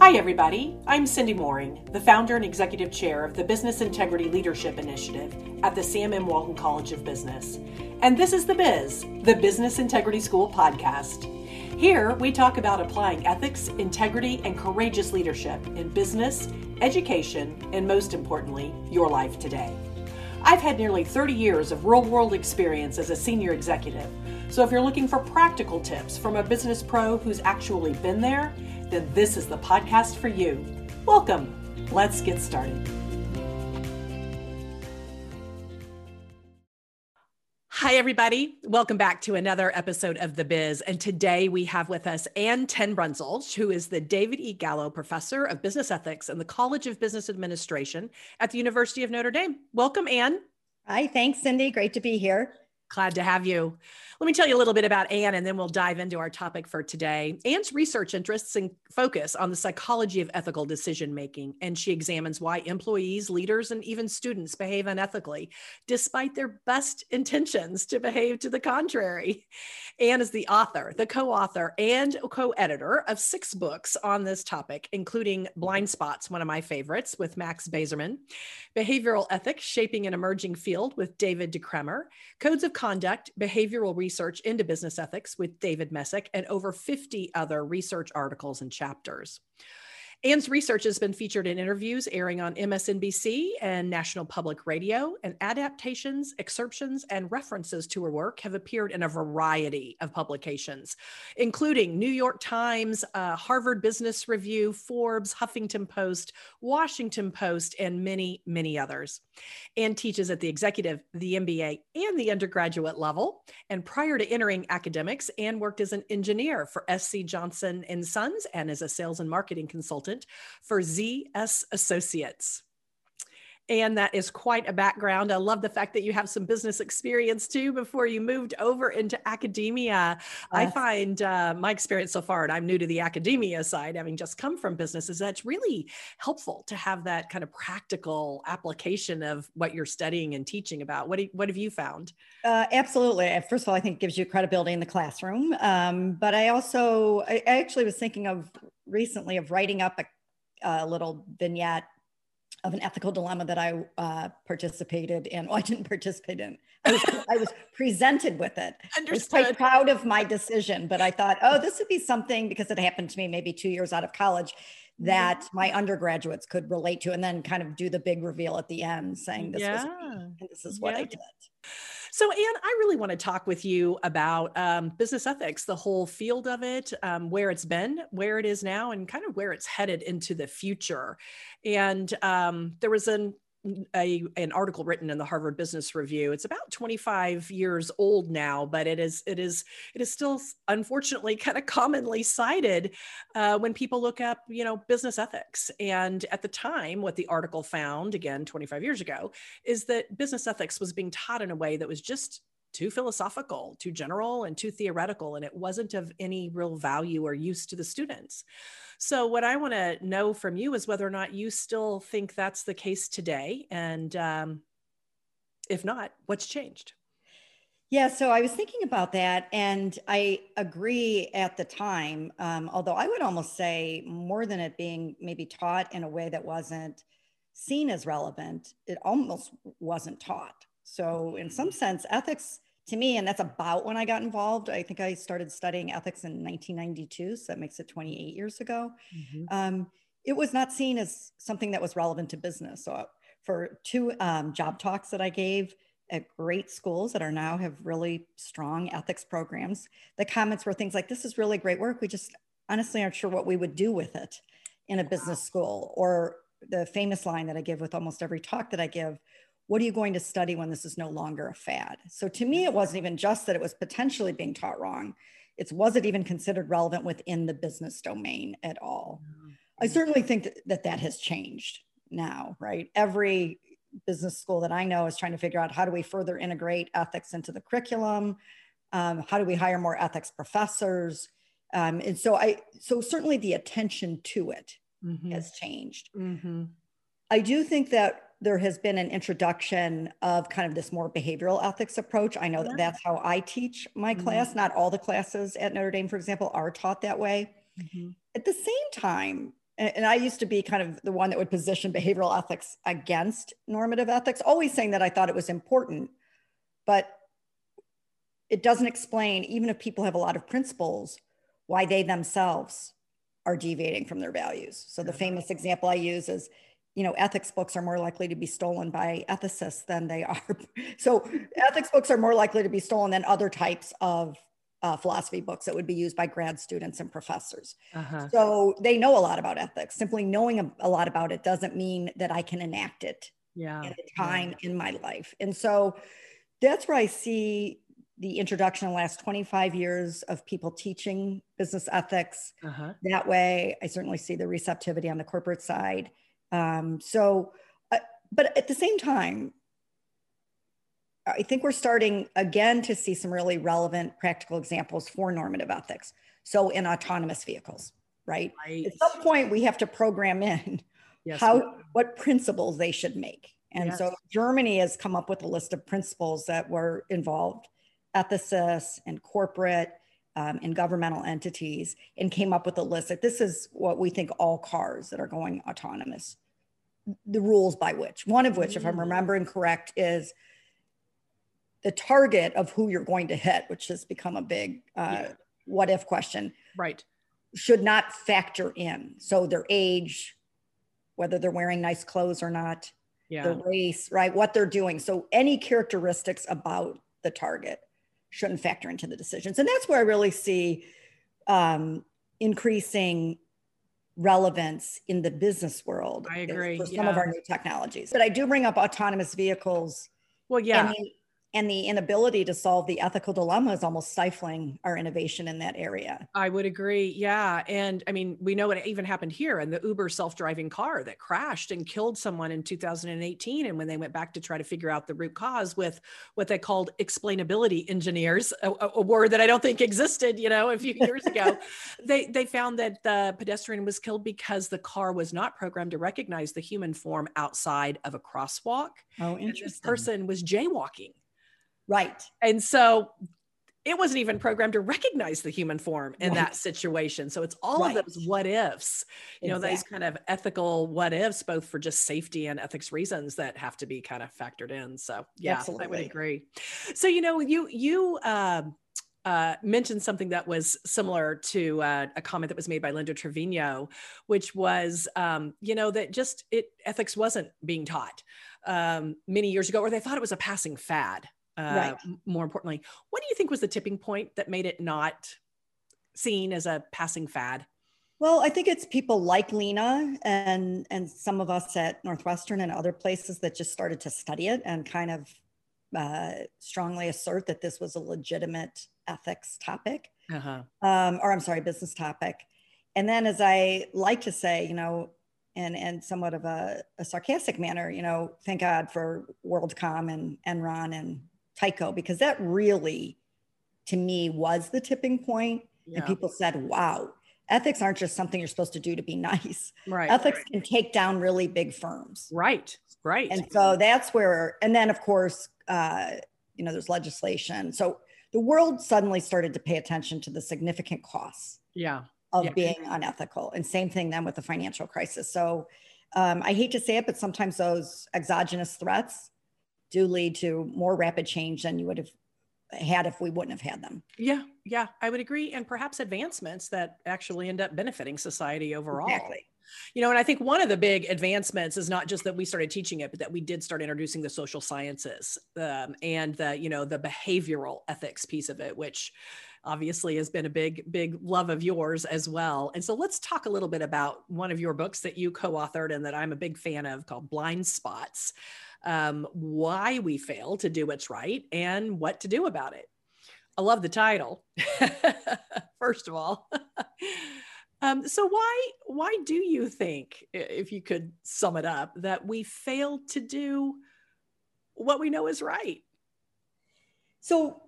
Hi, everybody. I'm Cindy Moehring, the founder and executive chair of the Business Integrity Leadership Initiative at the Sam M. Walton College of Business. And this is The Biz, the Business Integrity School podcast. Here, we talk about applying ethics, integrity, and courageous leadership in business, education, and most importantly, your life today. I've had nearly 30 years of real world experience as a senior executive. So if you're looking for practical tips from a business pro who's actually been there, then this is the podcast for you. Welcome. Let's get started. Hi, everybody. Welcome back to another episode of The Biz. And today we have with us Ann Tenbrunsel, who is the David E. Gallo Professor of Business Ethics in the College of Business Administration at the University of Notre Dame. Welcome, Ann. Hi, thanks, Cindy. Great to be here. Glad to have you. Let me tell you a little bit about Ann and then we'll dive into our topic for today. Ann's research interests and focus on the psychology of ethical decision making, and she examines why employees, leaders, and even students behave unethically, despite their best intentions to behave to the contrary. Ann is the author, the co author, and co editor of six books on this topic, including Blind Spots, one of my favorites, with Max Bazerman, Behavioral Ethics Shaping an Emerging Field with David De Cremer, Codes of Conduct, Behavioral Research into Business Ethics with David Messick, and over 50 other research articles and chapters. Ann's research has been featured in interviews airing on MSNBC and National Public Radio, and adaptations, excerptions, and references to her work have appeared in a variety of publications, including New York Times, uh, Harvard Business Review, Forbes, Huffington Post, Washington Post, and many, many others. Ann teaches at the executive, the MBA, and the undergraduate level. And prior to entering academics, Ann worked as an engineer for SC Johnson and Sons and as a sales and marketing consultant for ZS Associates. And that is quite a background. I love the fact that you have some business experience too before you moved over into academia. Yes. I find uh, my experience so far, and I'm new to the academia side, having just come from business, is that it's really helpful to have that kind of practical application of what you're studying and teaching about. What, do, what have you found? Uh, absolutely. First of all, I think it gives you credibility in the classroom. Um, but I also, I actually was thinking of recently of writing up a, a little vignette of an ethical dilemma that I uh, participated in. Well, I didn't participate in. I was, I was presented with it. Understood. I was quite proud of my decision, but I thought, oh, this would be something because it happened to me maybe two years out of college that my undergraduates could relate to, and then kind of do the big reveal at the end, saying this yeah. was me, and this is what yeah. I did. So, Ann, I really want to talk with you about um, business ethics, the whole field of it, um, where it's been, where it is now, and kind of where it's headed into the future. And um, there was an a, an article written in the Harvard Business Review. It's about 25 years old now, but it is it is it is still unfortunately kind of commonly cited uh, when people look up you know business ethics. And at the time, what the article found again 25 years ago is that business ethics was being taught in a way that was just too philosophical, too general, and too theoretical, and it wasn't of any real value or use to the students. So, what I want to know from you is whether or not you still think that's the case today, and um, if not, what's changed? Yeah, so I was thinking about that, and I agree at the time. Um, although I would almost say more than it being maybe taught in a way that wasn't seen as relevant, it almost wasn't taught. So, in some sense, ethics to me, and that's about when I got involved. I think I started studying ethics in 1992, so that makes it 28 years ago. Mm-hmm. Um, it was not seen as something that was relevant to business. So, for two um, job talks that I gave at great schools that are now have really strong ethics programs, the comments were things like, "This is really great work. We just honestly aren't sure what we would do with it in a business school." Or the famous line that I give with almost every talk that I give what are you going to study when this is no longer a fad? So to me, it wasn't even just that it was potentially being taught wrong. It's was it even considered relevant within the business domain at all? I certainly think that that, that has changed now, right? Every business school that I know is trying to figure out how do we further integrate ethics into the curriculum? Um, how do we hire more ethics professors? Um, and so I, so certainly the attention to it mm-hmm. has changed. Mm-hmm. I do think that there has been an introduction of kind of this more behavioral ethics approach. I know that that's how I teach my mm-hmm. class. Not all the classes at Notre Dame, for example, are taught that way. Mm-hmm. At the same time, and, and I used to be kind of the one that would position behavioral ethics against normative ethics, always saying that I thought it was important, but it doesn't explain, even if people have a lot of principles, why they themselves are deviating from their values. So the famous example I use is, you know, ethics books are more likely to be stolen by ethicists than they are. so ethics books are more likely to be stolen than other types of uh, philosophy books that would be used by grad students and professors. Uh-huh. So they know a lot about ethics. Simply knowing a, a, lot about it doesn't mean that I can enact it yeah. at a time yeah. in my life. And so that's where I see the introduction in the last 25 years of people teaching business ethics. Uh-huh. That way, I certainly see the receptivity on the corporate side. Um, so, uh, but at the same time, I think we're starting again to see some really relevant practical examples for normative ethics. So in autonomous vehicles, right? right. At some point, we have to program in yes, how what principles they should make. And yes. so Germany has come up with a list of principles that were involved ethicists and corporate um, and governmental entities and came up with a list that this is what we think all cars that are going autonomous the rules by which one of which if i'm mm. remembering correct is the target of who you're going to hit, which has become a big uh, yeah. what if question, right? Should not factor in. So their age, whether they're wearing nice clothes or not, yeah. the race, right? What they're doing. So any characteristics about the target shouldn't factor into the decisions. And that's where I really see um, increasing relevance in the business world. I agree. For some yeah. of our new technologies. But I do bring up autonomous vehicles. Well, yeah. I mean, and the inability to solve the ethical dilemma is almost stifling our innovation in that area. I would agree. Yeah. And I mean, we know what even happened here in the Uber self driving car that crashed and killed someone in 2018. And when they went back to try to figure out the root cause with what they called explainability engineers, a, a word that I don't think existed, you know, a few years ago, they, they found that the pedestrian was killed because the car was not programmed to recognize the human form outside of a crosswalk. Oh, interesting. And this person was jaywalking Right. And so it wasn't even programmed to recognize the human form in right. that situation. So it's all right. of those what ifs, you exactly. know, those kind of ethical what ifs, both for just safety and ethics reasons that have to be kind of factored in. So yeah, Absolutely. I would agree. So, you know, you, you, uh, uh, mentioned something that was similar to uh, a comment that was made by Linda Trevino, which was, um, you know, that just it ethics wasn't being taught um, many years ago, or they thought it was a passing fad uh, right. more importantly what do you think was the tipping point that made it not seen as a passing fad well i think it's people like lena and and some of us at northwestern and other places that just started to study it and kind of uh, strongly assert that this was a legitimate ethics topic uh-huh. um, or i'm sorry business topic and then as i like to say you know in, in somewhat of a, a sarcastic manner, you know, thank God for WorldCom and Enron and Tyco because that really, to me, was the tipping point. Yeah. And people said, wow, ethics aren't just something you're supposed to do to be nice. Right. Ethics can take down really big firms. Right. Right. And so that's where, and then of course, uh, you know, there's legislation. So the world suddenly started to pay attention to the significant costs. Yeah. Of yeah. being unethical. And same thing then with the financial crisis. So um, I hate to say it, but sometimes those exogenous threats do lead to more rapid change than you would have had if we wouldn't have had them. Yeah, yeah, I would agree. And perhaps advancements that actually end up benefiting society overall. Exactly. You know, and I think one of the big advancements is not just that we started teaching it, but that we did start introducing the social sciences um, and the, you know, the behavioral ethics piece of it, which obviously has been a big, big love of yours as well. And so let's talk a little bit about one of your books that you co authored and that I'm a big fan of called Blind Spots um, why we fail to do what's right and what to do about it. I love the title, first of all. um, so why why do you think, if you could sum it up, that we fail to do what we know is right? So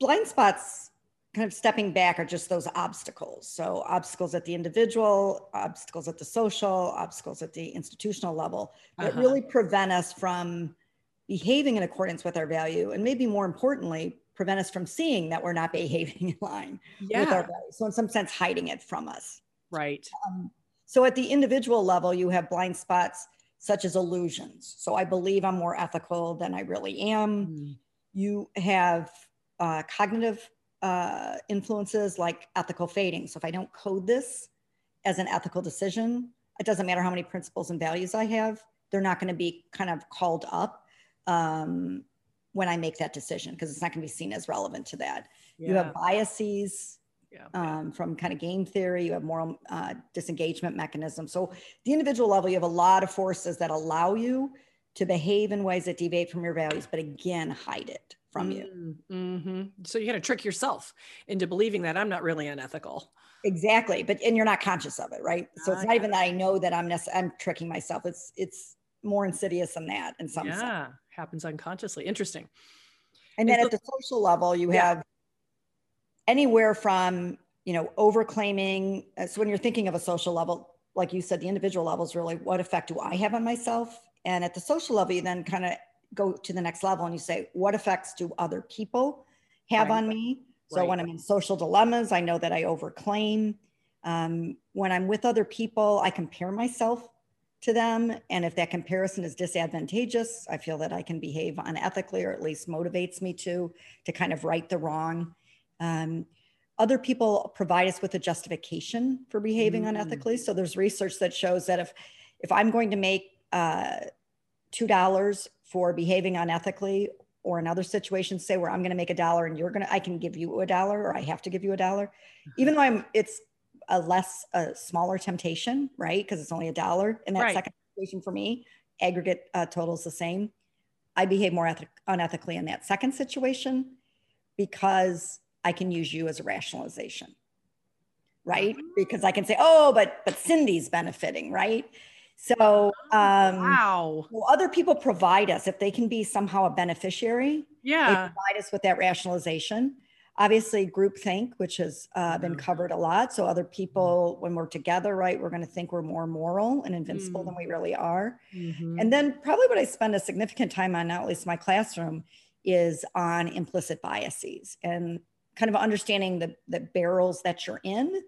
blind spots kind of stepping back are just those obstacles. So obstacles at the individual, obstacles at the social, obstacles at the institutional level that uh-huh. really prevent us from behaving in accordance with our value. And maybe more importantly, prevent us from seeing that we're not behaving in line yeah. with our value. So in some sense, hiding it from us. Right. Um, So at the individual level, you have blind spots such as illusions. So I believe I'm more ethical than I really am. Mm. You have uh, cognitive uh, influences like ethical fading. So if I don't code this as an ethical decision, it doesn't matter how many principles and values I have, they're not going to be kind of called up um, when I make that decision because it's not going to be seen as relevant to that. Yeah. You have biases yeah. um, from kind of game theory, you have moral uh, disengagement mechanisms. So, the individual level, you have a lot of forces that allow you to behave in ways that deviate from your values, but again, hide it from you. Mm-hmm. So, you got to trick yourself into believing that I'm not really unethical. Exactly, but and you're not conscious of it, right? So it's not even that I know that I'm nece- I'm tricking myself. It's it's more insidious than that in some yeah, sense. happens unconsciously. Interesting. And, and then so, at the social level, you yeah. have anywhere from you know overclaiming uh, so when you're thinking of a social level like you said the individual level is really what effect do i have on myself and at the social level you then kind of go to the next level and you say what effects do other people have right. on me so right. when i'm in social dilemmas i know that i overclaim um, when i'm with other people i compare myself to them and if that comparison is disadvantageous i feel that i can behave unethically or at least motivates me to to kind of right the wrong um, other people provide us with a justification for behaving mm. unethically. So there's research that shows that if if I'm going to make uh, two dollars for behaving unethically, or in other situations, say where I'm going to make a dollar and you're going to, I can give you a dollar, or I have to give you a dollar, uh-huh. even though I'm, it's a less, a smaller temptation, right? Because it's only a dollar in that right. second situation for me. Aggregate uh, totals the same. I behave more ethic, unethically in that second situation because I can use you as a rationalization, right? Because I can say, oh, but but Cindy's benefiting, right? So, um, wow. Well, other people provide us if they can be somehow a beneficiary. Yeah, they provide us with that rationalization. Obviously, groupthink, which has uh, been mm-hmm. covered a lot. So, other people, when we're together, right, we're going to think we're more moral and invincible mm-hmm. than we really are. Mm-hmm. And then, probably what I spend a significant time on, now at least my classroom, is on implicit biases. And kind of understanding the, the barrels that you're in,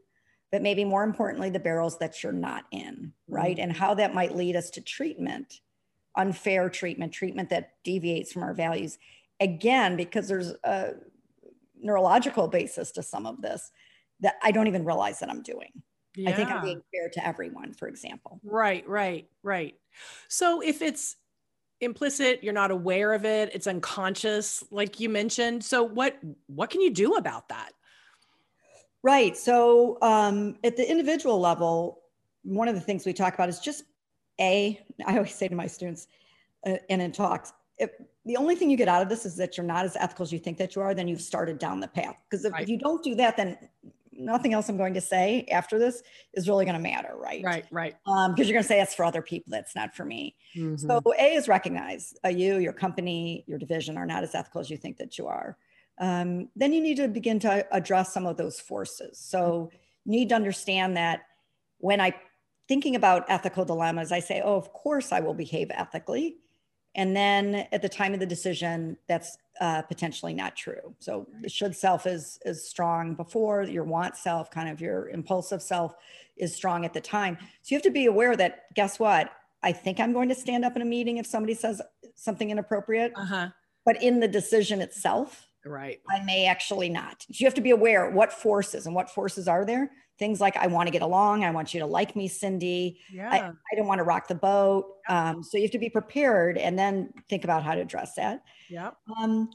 but maybe more importantly, the barrels that you're not in, right? Mm-hmm. And how that might lead us to treatment, unfair treatment, treatment that deviates from our values. Again, because there's a neurological basis to some of this that I don't even realize that I'm doing. Yeah. I think I'm being fair to everyone, for example. Right, right, right. So if it's implicit you're not aware of it it's unconscious like you mentioned so what what can you do about that right so um, at the individual level one of the things we talk about is just a i always say to my students uh, and in talks if the only thing you get out of this is that you're not as ethical as you think that you are then you've started down the path because if, right. if you don't do that then nothing else I'm going to say after this is really going to matter, right? Right, right. Um, because you're going to say it's for other people, that's not for me. Mm-hmm. So A is recognize uh, you, your company, your division are not as ethical as you think that you are. Um, then you need to begin to address some of those forces. So you need to understand that when I thinking about ethical dilemmas, I say, oh, of course I will behave ethically. And then at the time of the decision, that's uh, potentially not true. So the should self is is strong before your want self, kind of your impulsive self is strong at the time. So you have to be aware that guess what? I think I'm going to stand up in a meeting if somebody says something inappropriate. Uh-huh. But in the decision itself, right, I may actually not. So you have to be aware what forces and what forces are there things like I want to get along. I want you to like me, Cindy. Yeah. I, I don't want to rock the boat. Um, so you have to be prepared and then think about how to address that. Yeah. Um,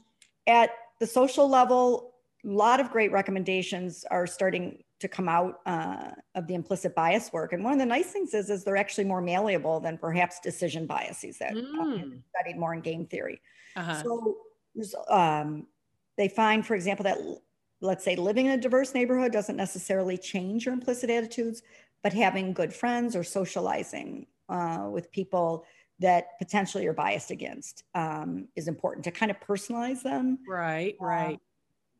at the social level, a lot of great recommendations are starting to come out uh, of the implicit bias work. And one of the nice things is, is they're actually more malleable than perhaps decision biases that mm. studied more in game theory. Uh-huh. So um, they find, for example, that let's say living in a diverse neighborhood doesn't necessarily change your implicit attitudes, but having good friends or socializing uh, with people that potentially you're biased against um, is important to kind of personalize them. Right, right. Um,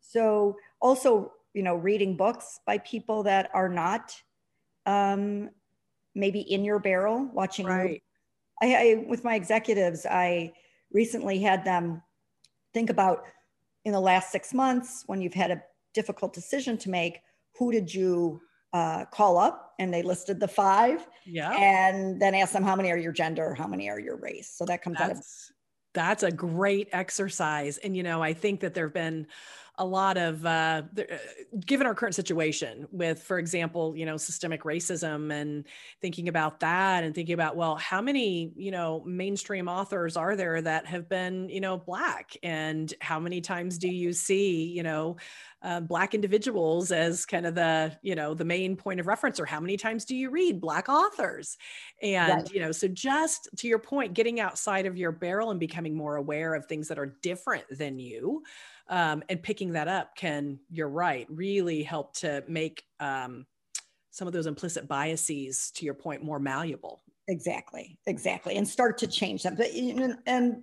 so also, you know, reading books by people that are not um, maybe in your barrel, watching. Right. I, I, with my executives, I recently had them think about in the last six months when you've had a difficult decision to make, who did you uh, call up and they listed the five. Yeah. And then ask them how many are your gender, how many are your race. So that comes that's, out of that's a great exercise. And you know, I think that there have been a lot of uh, uh, given our current situation with for example you know systemic racism and thinking about that and thinking about well how many you know mainstream authors are there that have been you know black? And how many times do you see you know uh, black individuals as kind of the you know the main point of reference? Or how many times do you read black authors? And right. you know so just to your point getting outside of your barrel and becoming more aware of things that are different than you um, and picking that up can you're right really help to make um, some of those implicit biases to your point more malleable exactly exactly and start to change them but and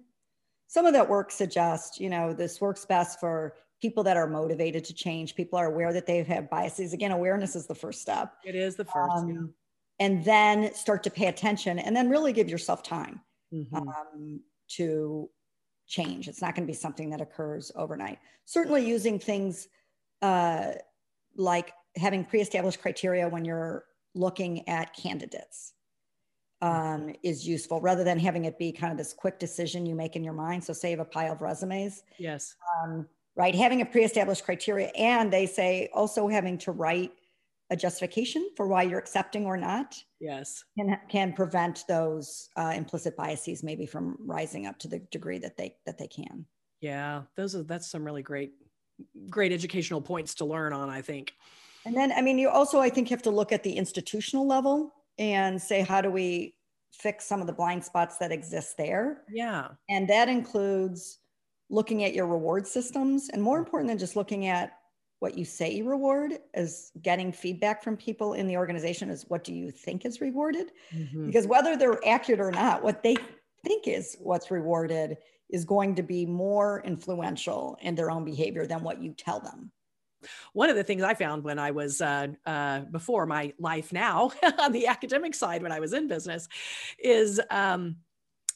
some of that work suggests you know this works best for people that are motivated to change people are aware that they've had biases again awareness is the first step it is the first um, yeah. and then start to pay attention and then really give yourself time mm-hmm. um, to change. It's not going to be something that occurs overnight. Certainly, using things uh, like having pre established criteria when you're looking at candidates um, is useful rather than having it be kind of this quick decision you make in your mind. So, say you have a pile of resumes. Yes. Um, right. Having a pre established criteria, and they say also having to write a justification for why you're accepting or not yes. can can prevent those uh, implicit biases maybe from rising up to the degree that they that they can. Yeah those are that's some really great great educational points to learn on i think. And then i mean you also i think have to look at the institutional level and say how do we fix some of the blind spots that exist there? Yeah. And that includes looking at your reward systems and more important than just looking at what you say you reward is getting feedback from people in the organization is what do you think is rewarded mm-hmm. because whether they're accurate or not what they think is what's rewarded is going to be more influential in their own behavior than what you tell them one of the things I found when I was uh, uh, before my life now on the academic side, when I was in business, is um,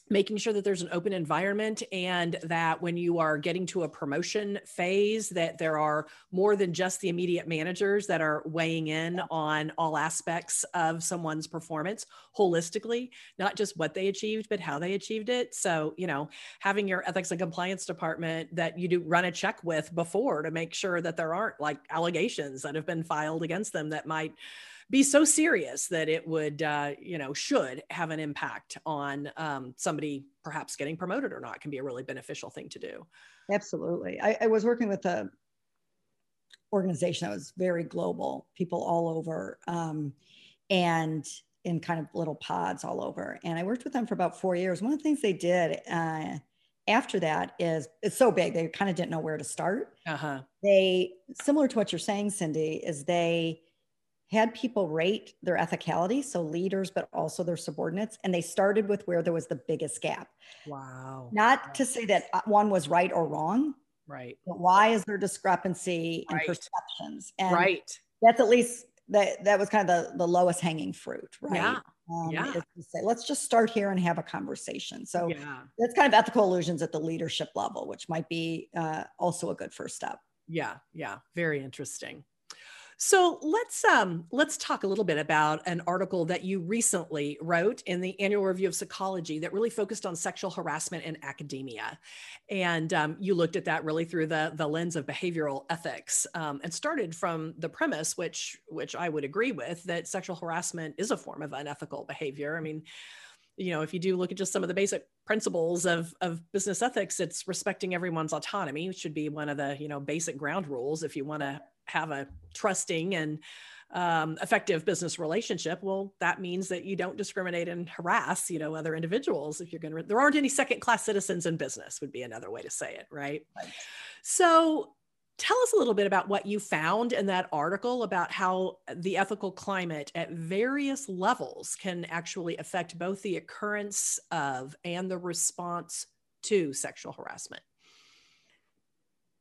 making sure that there's an open environment and that when you are getting to a promotion phase that there are more than just the immediate managers that are weighing in on all aspects of someone's performance holistically not just what they achieved but how they achieved it. So you know having your ethics and compliance department that you do run a check with before to make sure that there aren't like allegations that have been filed against them that might be so serious that it would, uh, you know, should have an impact on um, somebody perhaps getting promoted or not can be a really beneficial thing to do. Absolutely. I, I was working with a organization that was very global, people all over, um, and in kind of little pods all over. And I worked with them for about four years. One of the things they did uh, after that is it's so big they kind of didn't know where to start. Uh-huh. They similar to what you're saying, Cindy, is they had people rate their ethicality, so leaders, but also their subordinates. And they started with where there was the biggest gap. Wow. Not to say that uh, one was right or wrong. Right. But why is there discrepancy right. in perceptions? And right. That's at least that that was kind of the, the lowest hanging fruit, right? Yeah. Um, yeah. Say, let's just start here and have a conversation. So yeah. that's kind of ethical illusions at the leadership level, which might be uh, also a good first step. Yeah. Yeah. Very interesting. So let's um, let's talk a little bit about an article that you recently wrote in the Annual Review of Psychology that really focused on sexual harassment in academia, and um, you looked at that really through the the lens of behavioral ethics, um, and started from the premise, which which I would agree with, that sexual harassment is a form of unethical behavior. I mean you know if you do look at just some of the basic principles of of business ethics it's respecting everyone's autonomy which should be one of the you know basic ground rules if you want to have a trusting and um, effective business relationship well that means that you don't discriminate and harass you know other individuals if you're going to there aren't any second class citizens in business would be another way to say it right, right. so tell us a little bit about what you found in that article about how the ethical climate at various levels can actually affect both the occurrence of and the response to sexual harassment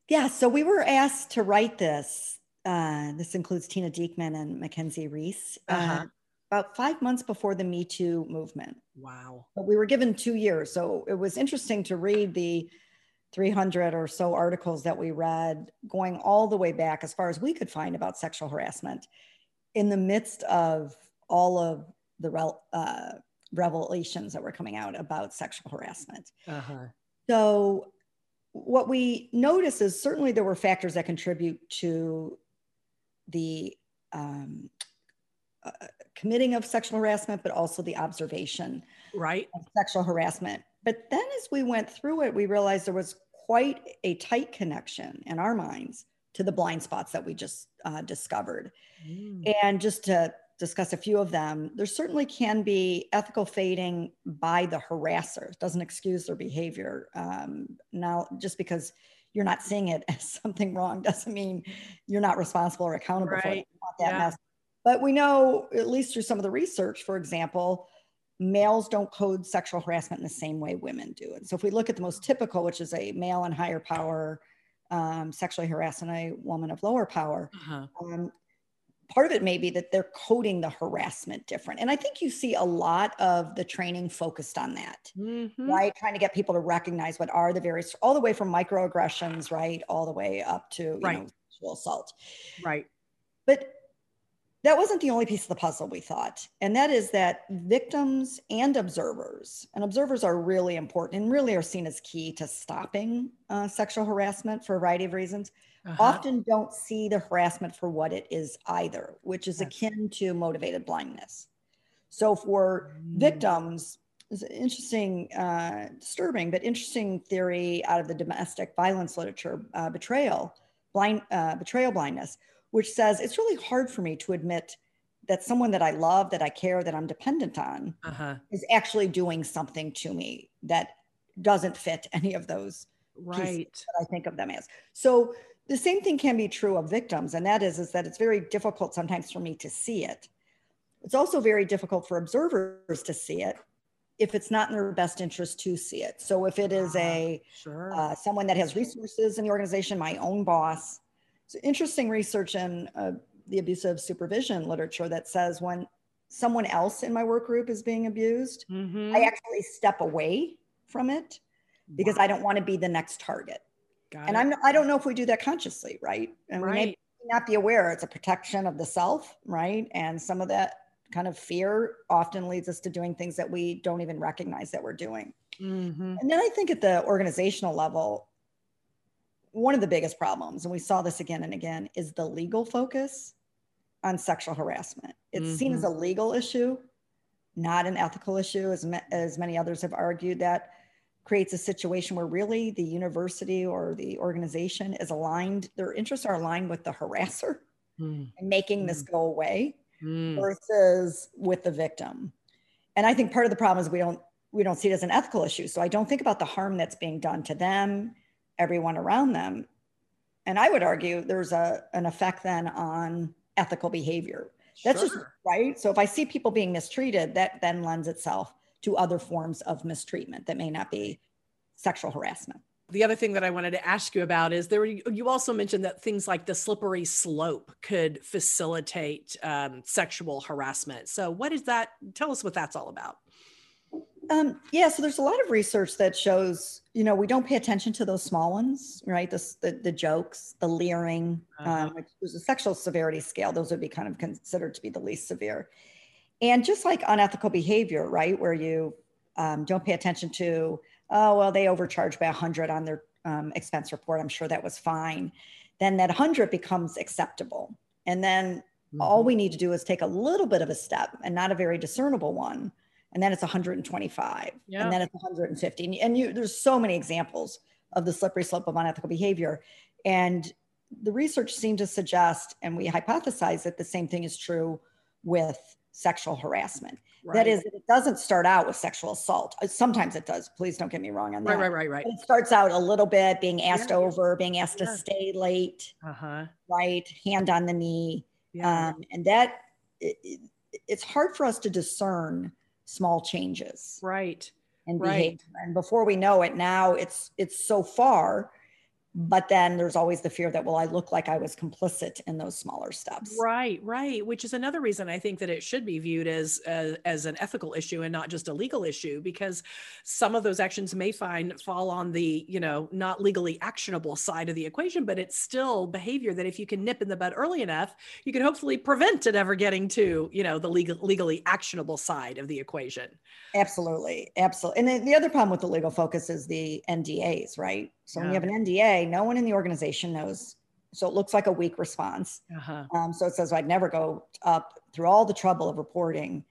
yeah, so we were asked to write this. Uh, this includes Tina Diekmann and McKenzie Rees. Uh, uh-huh. Uh, about five months before the Me Too movement. Wow. But we were given two years. So it was interesting to read the 300 or so articles that we read going all the way back as far as we could find about sexual harassment. in the midst of all of the rel- uh, revelations that were coming out about sexual harassment. Uh-huh. So, what we notice is certainly there were factors that contribute to the um, uh, committing of sexual harassment, but also the observation right. of sexual harassment. But then as we went through it, we realized there was quite a tight connection in our minds to the blind spots that we just uh, discovered. Mm. And just to discuss a few of them, there certainly can be ethical fading by the harasser. It doesn't excuse their behavior. Um, now, just because you're not seeing it as something wrong doesn't mean you're not responsible or accountable right. for it. that yeah. mess. But we know, at least through some of the research, for example, males don't code sexual harassment in the same way women do. And so if we look at the most typical, which is a male and higher power um, sexually harassing a woman of lower power, uh-huh. um, part of it may be that they're coding the harassment different. And I think you see a lot of the training focused on that, mm-hmm. right? Trying to get people to recognize what are the various, all the way from microaggressions, right? All the way up to, right. know, sexual assault. Right. But that wasn't the only piece of the puzzle we thought and that is that victims and observers and observers are really important and really are seen as key to stopping uh, sexual harassment for a variety of reasons uh-huh. often don't see the harassment for what it is either which is akin to motivated blindness so for mm. victims it's interesting uh, disturbing but interesting theory out of the domestic violence literature uh, betrayal blind uh, betrayal blindness which says it's really hard for me to admit that someone that I love, that I care, that I'm dependent on uh-huh. is actually doing something to me that doesn't fit any of those right that I think of them as. So the same thing can be true of victims, and that is, is that it's very difficult sometimes for me to see it. It's also very difficult for observers to see it if it's not in their best interest to see it. So if it is a sure. uh, someone that has resources in the organization, my own boss, so interesting research in uh, the abusive supervision literature that says when someone else in my work group is being abused, mm-hmm. I actually step away from it because wow. I don't want to be the next target. Got and it. I'm I don't know if we do that consciously, right? And right. we may not be aware it's a protection of the self, right? And some of that kind of fear often leads us to doing things that we don't even recognize that we're doing. Mm-hmm. And then I think at the organizational level, one of the biggest problems, and we saw this again and again, is the legal focus on sexual harassment. It's mm-hmm. seen as a legal issue, not an ethical issue, as, as many others have argued. That creates a situation where really the university or the organization is aligned, their interests are aligned with the harasser mm. and making mm. this go away mm. versus with the victim. And I think part of the problem is we don't we don't see it as an ethical issue. So I don't think about the harm that's being done to them everyone around them. And I would argue there's a, an effect then on ethical behavior. That's sure. just right. So if I see people being mistreated, that then lends itself to other forms of mistreatment that may not be sexual harassment. The other thing that I wanted to ask you about is there. You also mentioned that things like the slippery slope could facilitate um, sexual harassment. So, what is that? Tell us what that's all about. Um, yeah, so there's a lot of research that shows, you know, we don't pay attention to those small ones, right? The, the, the jokes, the leering, uh-huh. um, which a sexual severity scale. Those would be kind of considered to be the least severe. And just like unethical behavior, right? Where you um, don't pay attention to, oh, well, they overcharged by 100 on their um, expense report. I'm sure that was fine. Then that 100 becomes acceptable. And then mm-hmm. all we need to do is take a little bit of a step and not a very discernible one and then it's 125 yeah. and then it's 150 and you there's so many examples of the slippery slope of unethical behavior and the research seemed to suggest and we hypothesize that the same thing is true with sexual harassment right. that is it doesn't start out with sexual assault uh, sometimes it does please don't get me wrong on that right right right, right. But it starts out a little bit being asked yeah. over being asked yeah. to stay late uh-huh. right hand on the knee yeah. um, and that it, it, it's hard for us to discern small changes right and behavior right. and before we know it now it's it's so far but then there's always the fear that well i look like i was complicit in those smaller steps. Right right which is another reason i think that it should be viewed as uh, as an ethical issue and not just a legal issue because some of those actions may find fall on the you know not legally actionable side of the equation but it's still behavior that if you can nip in the bud early enough you can hopefully prevent it ever getting to you know the legal legally actionable side of the equation. Absolutely absolutely and then the other problem with the legal focus is the ndas right so yeah. when you have an NDA, no one in the organization knows. So it looks like a weak response. Uh-huh. Um, so it says I'd never go up through all the trouble of reporting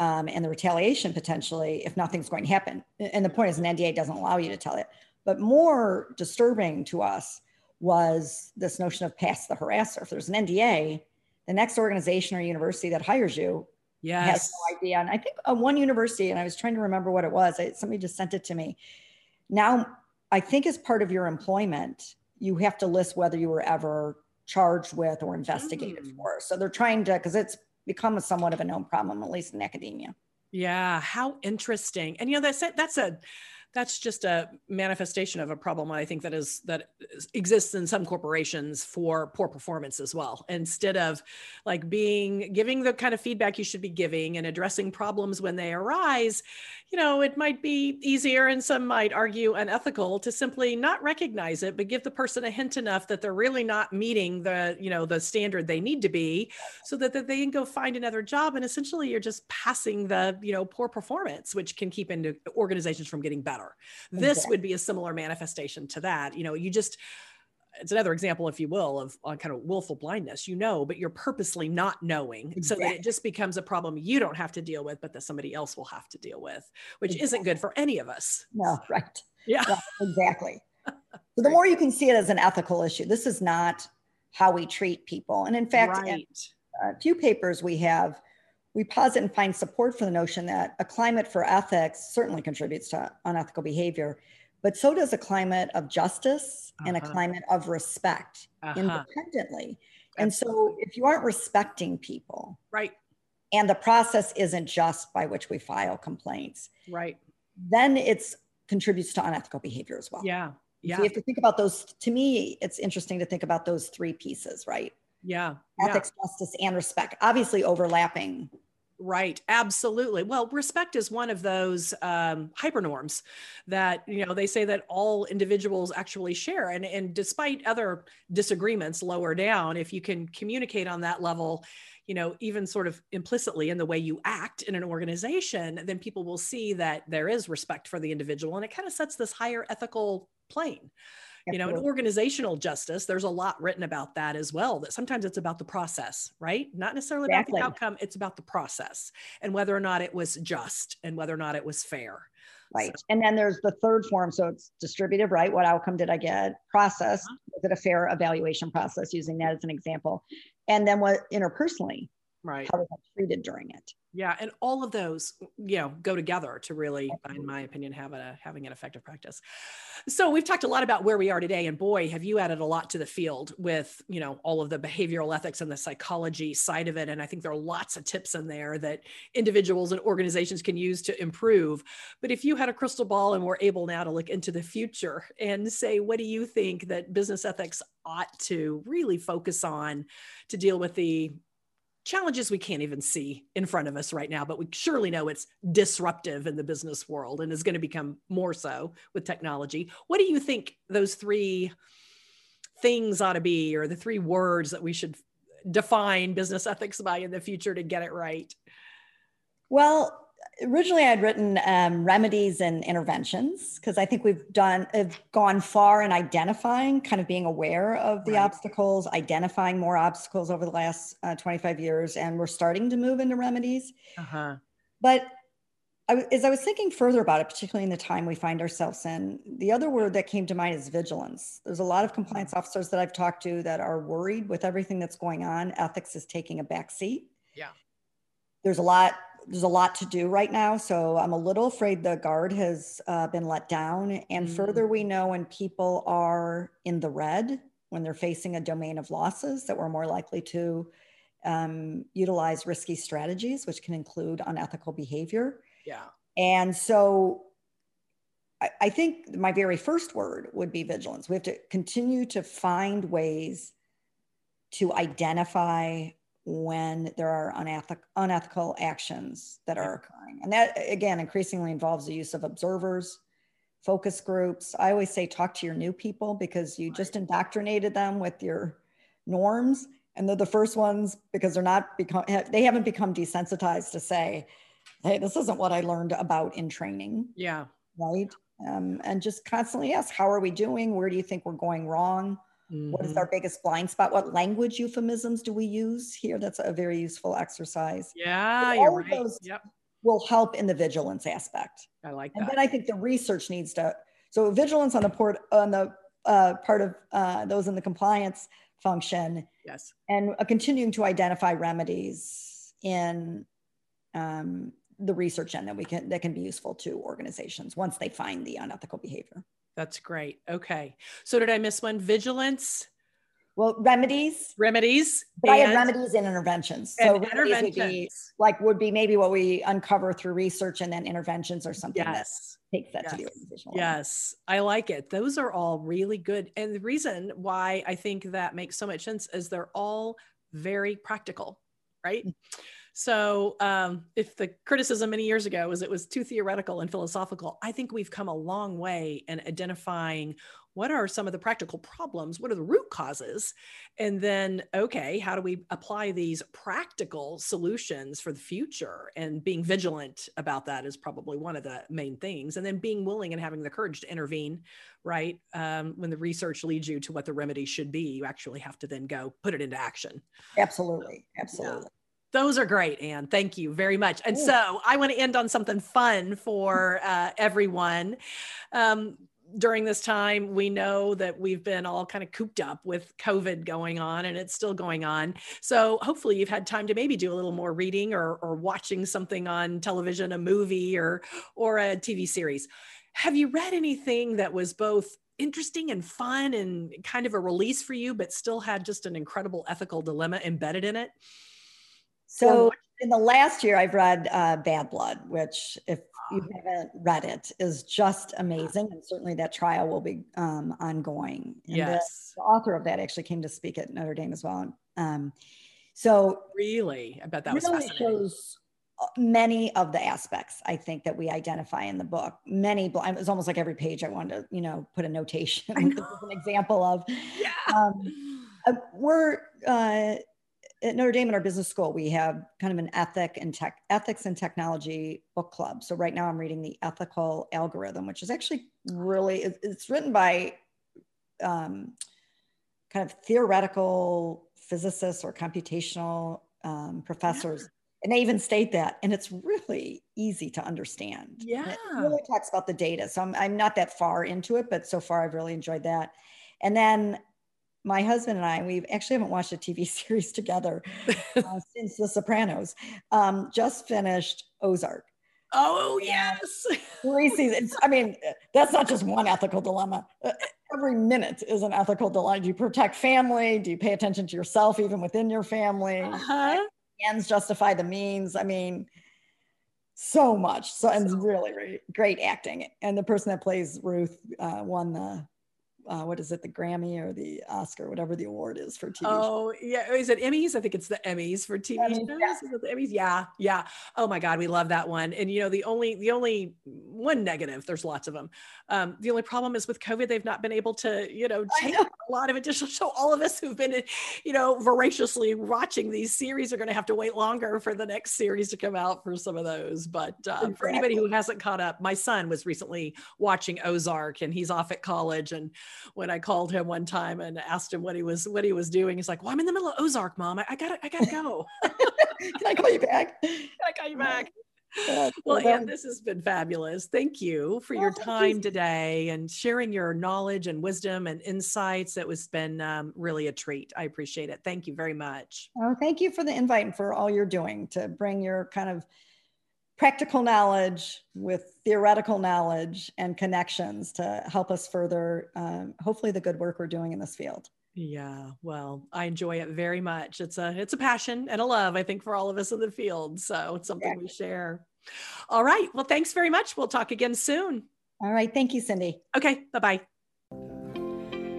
um, and the retaliation potentially if nothing's going to happen. And the point is, an NDA doesn't allow you to tell it. But more disturbing to us was this notion of pass the harasser. If there's an NDA, the next organization or university that hires you yes. has no idea. And I think uh, one university, and I was trying to remember what it was. I, somebody just sent it to me. Now I think as part of your employment, you have to list whether you were ever charged with or investigated mm. for. So they're trying to, because it's become a somewhat of a known problem, at least in academia. Yeah, how interesting. And you know, that's that's a that's just a manifestation of a problem i think that is that exists in some corporations for poor performance as well instead of like being giving the kind of feedback you should be giving and addressing problems when they arise you know it might be easier and some might argue unethical to simply not recognize it but give the person a hint enough that they're really not meeting the you know the standard they need to be so that, that they can go find another job and essentially you're just passing the you know poor performance which can keep into organizations from getting better this okay. would be a similar manifestation to that. You know, you just, it's another example, if you will, of on kind of willful blindness. You know, but you're purposely not knowing, exactly. so that it just becomes a problem you don't have to deal with, but that somebody else will have to deal with, which exactly. isn't good for any of us. No, right. Yeah, yeah exactly. so the more you can see it as an ethical issue, this is not how we treat people. And in fact, right. in a few papers we have we posit and find support for the notion that a climate for ethics certainly contributes to unethical behavior, but so does a climate of justice uh-huh. and a uh-huh. climate of respect uh-huh. independently. And so if you aren't respecting people, right, and the process isn't just by which we file complaints, right, then it's contributes to unethical behavior as well. Yeah. Yeah. So you have to think about those. To me, it's interesting to think about those three pieces, right? Yeah. Ethics, yeah. justice, and respect, obviously overlapping Right, absolutely. Well, respect is one of those um, hypernorms that you know they say that all individuals actually share, and and despite other disagreements lower down, if you can communicate on that level, you know, even sort of implicitly in the way you act in an organization, then people will see that there is respect for the individual, and it kind of sets this higher ethical plane you know, in organizational justice, there's a lot written about that as well. That sometimes it's about the process, right? Not necessarily exactly. about the outcome, it's about the process and whether or not it was just and whether or not it was fair. Right. So. And then there's the third form. So it's distributive, right? What outcome did I get? Process. Uh-huh. Was it a fair evaluation process? Using that as an example. And then what interpersonally? Right. How was I treated during it? Yeah, and all of those, you know, go together to really, in my opinion, have a having an effective practice. So we've talked a lot about where we are today, and boy, have you added a lot to the field with, you know, all of the behavioral ethics and the psychology side of it. And I think there are lots of tips in there that individuals and organizations can use to improve. But if you had a crystal ball and were able now to look into the future and say, what do you think that business ethics ought to really focus on to deal with the challenges we can't even see in front of us right now, but we surely know it's disruptive in the business world and is going to become more so with technology. What do you think those three things ought to be, or the three words that we should define business ethics by in the future to get it right? Well, originally I had written um, remedies and interventions because I think we've done have gone far in identifying, kind of being aware of the right. obstacles, identifying more obstacles over the last uh, 25 years, and we're starting to move into remedies. Uh-huh. But I, as I was thinking further about it, particularly in the time we find ourselves in, the other word that came to mind is vigilance. There's a lot of compliance mm-hmm. officers that I've talked to that are worried with everything that's going on. Ethics is taking a back seat. Yeah. There's a lot there's a lot to do right now. So I'm a little afraid the guard has uh, been let down. And mm. further, we know when people are in the red, when they're facing a domain of losses, that we're more likely to um, utilize risky strategies, which can include unethical behavior. Yeah. And so I, I think my very first word would be vigilance. We have to continue to find ways to identify when there are unethic, unethical actions that are occurring. And that, again, increasingly involves the use of observers, focus groups. I always say talk to your new people because you just indoctrinated them with your norms. And they're the first ones because they're not become, they haven't become desensitized to say, hey, this isn't what I learned about in training. Yeah. Right. Um, and just constantly ask, how are we doing? Where do you think we're going wrong? Mm-hmm. What is mm-hmm. our biggest blind spot? What language euphemisms do we use here? That's a very useful exercise. Yeah, you're right. Those yep. will help in the vigilance aspect. I like that. And then I think the research needs to. So vigilance on the port on the uh, part of uh, those in the compliance function. Yes. And uh, continuing to identify remedies in um, the research end that we can that can be useful to organizations once they find the unethical behavior. That's great. Okay. So did I miss one? Vigilance. Well, remedies. Remedies. But I have remedies and interventions. So and interventions. Would be, like would be maybe what we uncover through research and then interventions or something yes. that takes that yes. to the organizational. Yes. I like it. Those are all really good. And the reason why I think that makes so much sense is they're all very practical, right? Mm-hmm. So, um, if the criticism many years ago was it was too theoretical and philosophical, I think we've come a long way in identifying what are some of the practical problems, what are the root causes, and then, okay, how do we apply these practical solutions for the future? And being vigilant about that is probably one of the main things. And then being willing and having the courage to intervene, right? Um, when the research leads you to what the remedy should be, you actually have to then go put it into action. Absolutely. Absolutely. Yeah. Those are great, Ann. Thank you very much. And so I want to end on something fun for uh, everyone. Um, during this time, we know that we've been all kind of cooped up with COVID going on and it's still going on. So hopefully you've had time to maybe do a little more reading or, or watching something on television, a movie or, or a TV series. Have you read anything that was both interesting and fun and kind of a release for you, but still had just an incredible ethical dilemma embedded in it? So in the last year, I've read uh, Bad Blood, which, if you ah. haven't read it, is just amazing. And certainly that trial will be um, ongoing. And yes. The, the, author of that actually came to speak at Notre Dame as well. Um, so really, I bet that really was shows uh, many of the aspects I think that we identify in the book. Many, it was almost like every page I wanted to, you know, put a notation. this is an example of. Yeah. Um, uh, we're uh, at Notre Dame in our business school, we have kind of an ethic and tech ethics and technology book club. So right now I'm reading the ethical algorithm, which is actually really it's written by um, kind of theoretical physicists or computational um, professors. Yeah. And they even state that, and it's really easy to understand. Yeah. it really talks about the data. So I'm, I'm not that far into it, but so far I've really enjoyed that. And then my husband and I, we actually haven't watched a TV series together uh, since The Sopranos. Um, just finished Ozark. Oh yes, three seasons. I mean, that's not just one ethical dilemma. Uh, every minute is an ethical dilemma. Do you protect family? Do you pay attention to yourself even within your family? Uh-huh. Ends justify the means. I mean, so much. So and really, really great acting. And the person that plays Ruth uh, won the uh, what is it, the Grammy or the Oscar, whatever the award is for TV. Oh, shows. yeah. Is it Emmys? I think it's the Emmys for TV Emmys, shows. Yeah. Is it the Emmys? Yeah, yeah. Oh my God, we love that one. And you know, the only the only one negative, there's lots of them. Um, the only problem is with COVID, they've not been able to, you know, take know. a lot of additional. So all of us who've been, you know, voraciously watching these series are going to have to wait longer for the next series to come out for some of those. But uh, exactly. for anybody who hasn't caught up, my son was recently watching Ozark, and he's off at college and when I called him one time and asked him what he was what he was doing. He's like, "Well, I'm in the middle of Ozark, Mom. I, I gotta I gotta go. Can I call you back? Can I call you back?" well, Ann, this has been fabulous. Thank you for your time today and sharing your knowledge and wisdom and insights. It was been um, really a treat. I appreciate it. Thank you very much. Oh, thank you for the invite and for all you're doing to bring your kind of practical knowledge with theoretical knowledge and connections to help us further um, hopefully the good work we're doing in this field yeah well i enjoy it very much it's a it's a passion and a love i think for all of us in the field so it's something we share all right well thanks very much we'll talk again soon All right. Thank you, Cindy. Okay. Bye bye.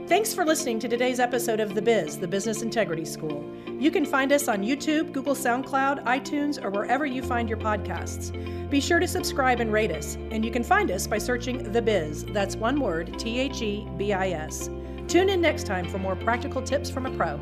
Thanks for listening to today's episode of The Biz, the Business Integrity School. You can find us on YouTube, Google SoundCloud, iTunes, or wherever you find your podcasts. Be sure to subscribe and rate us, and you can find us by searching The Biz. That's one word T H E B I S. Tune in next time for more practical tips from a pro.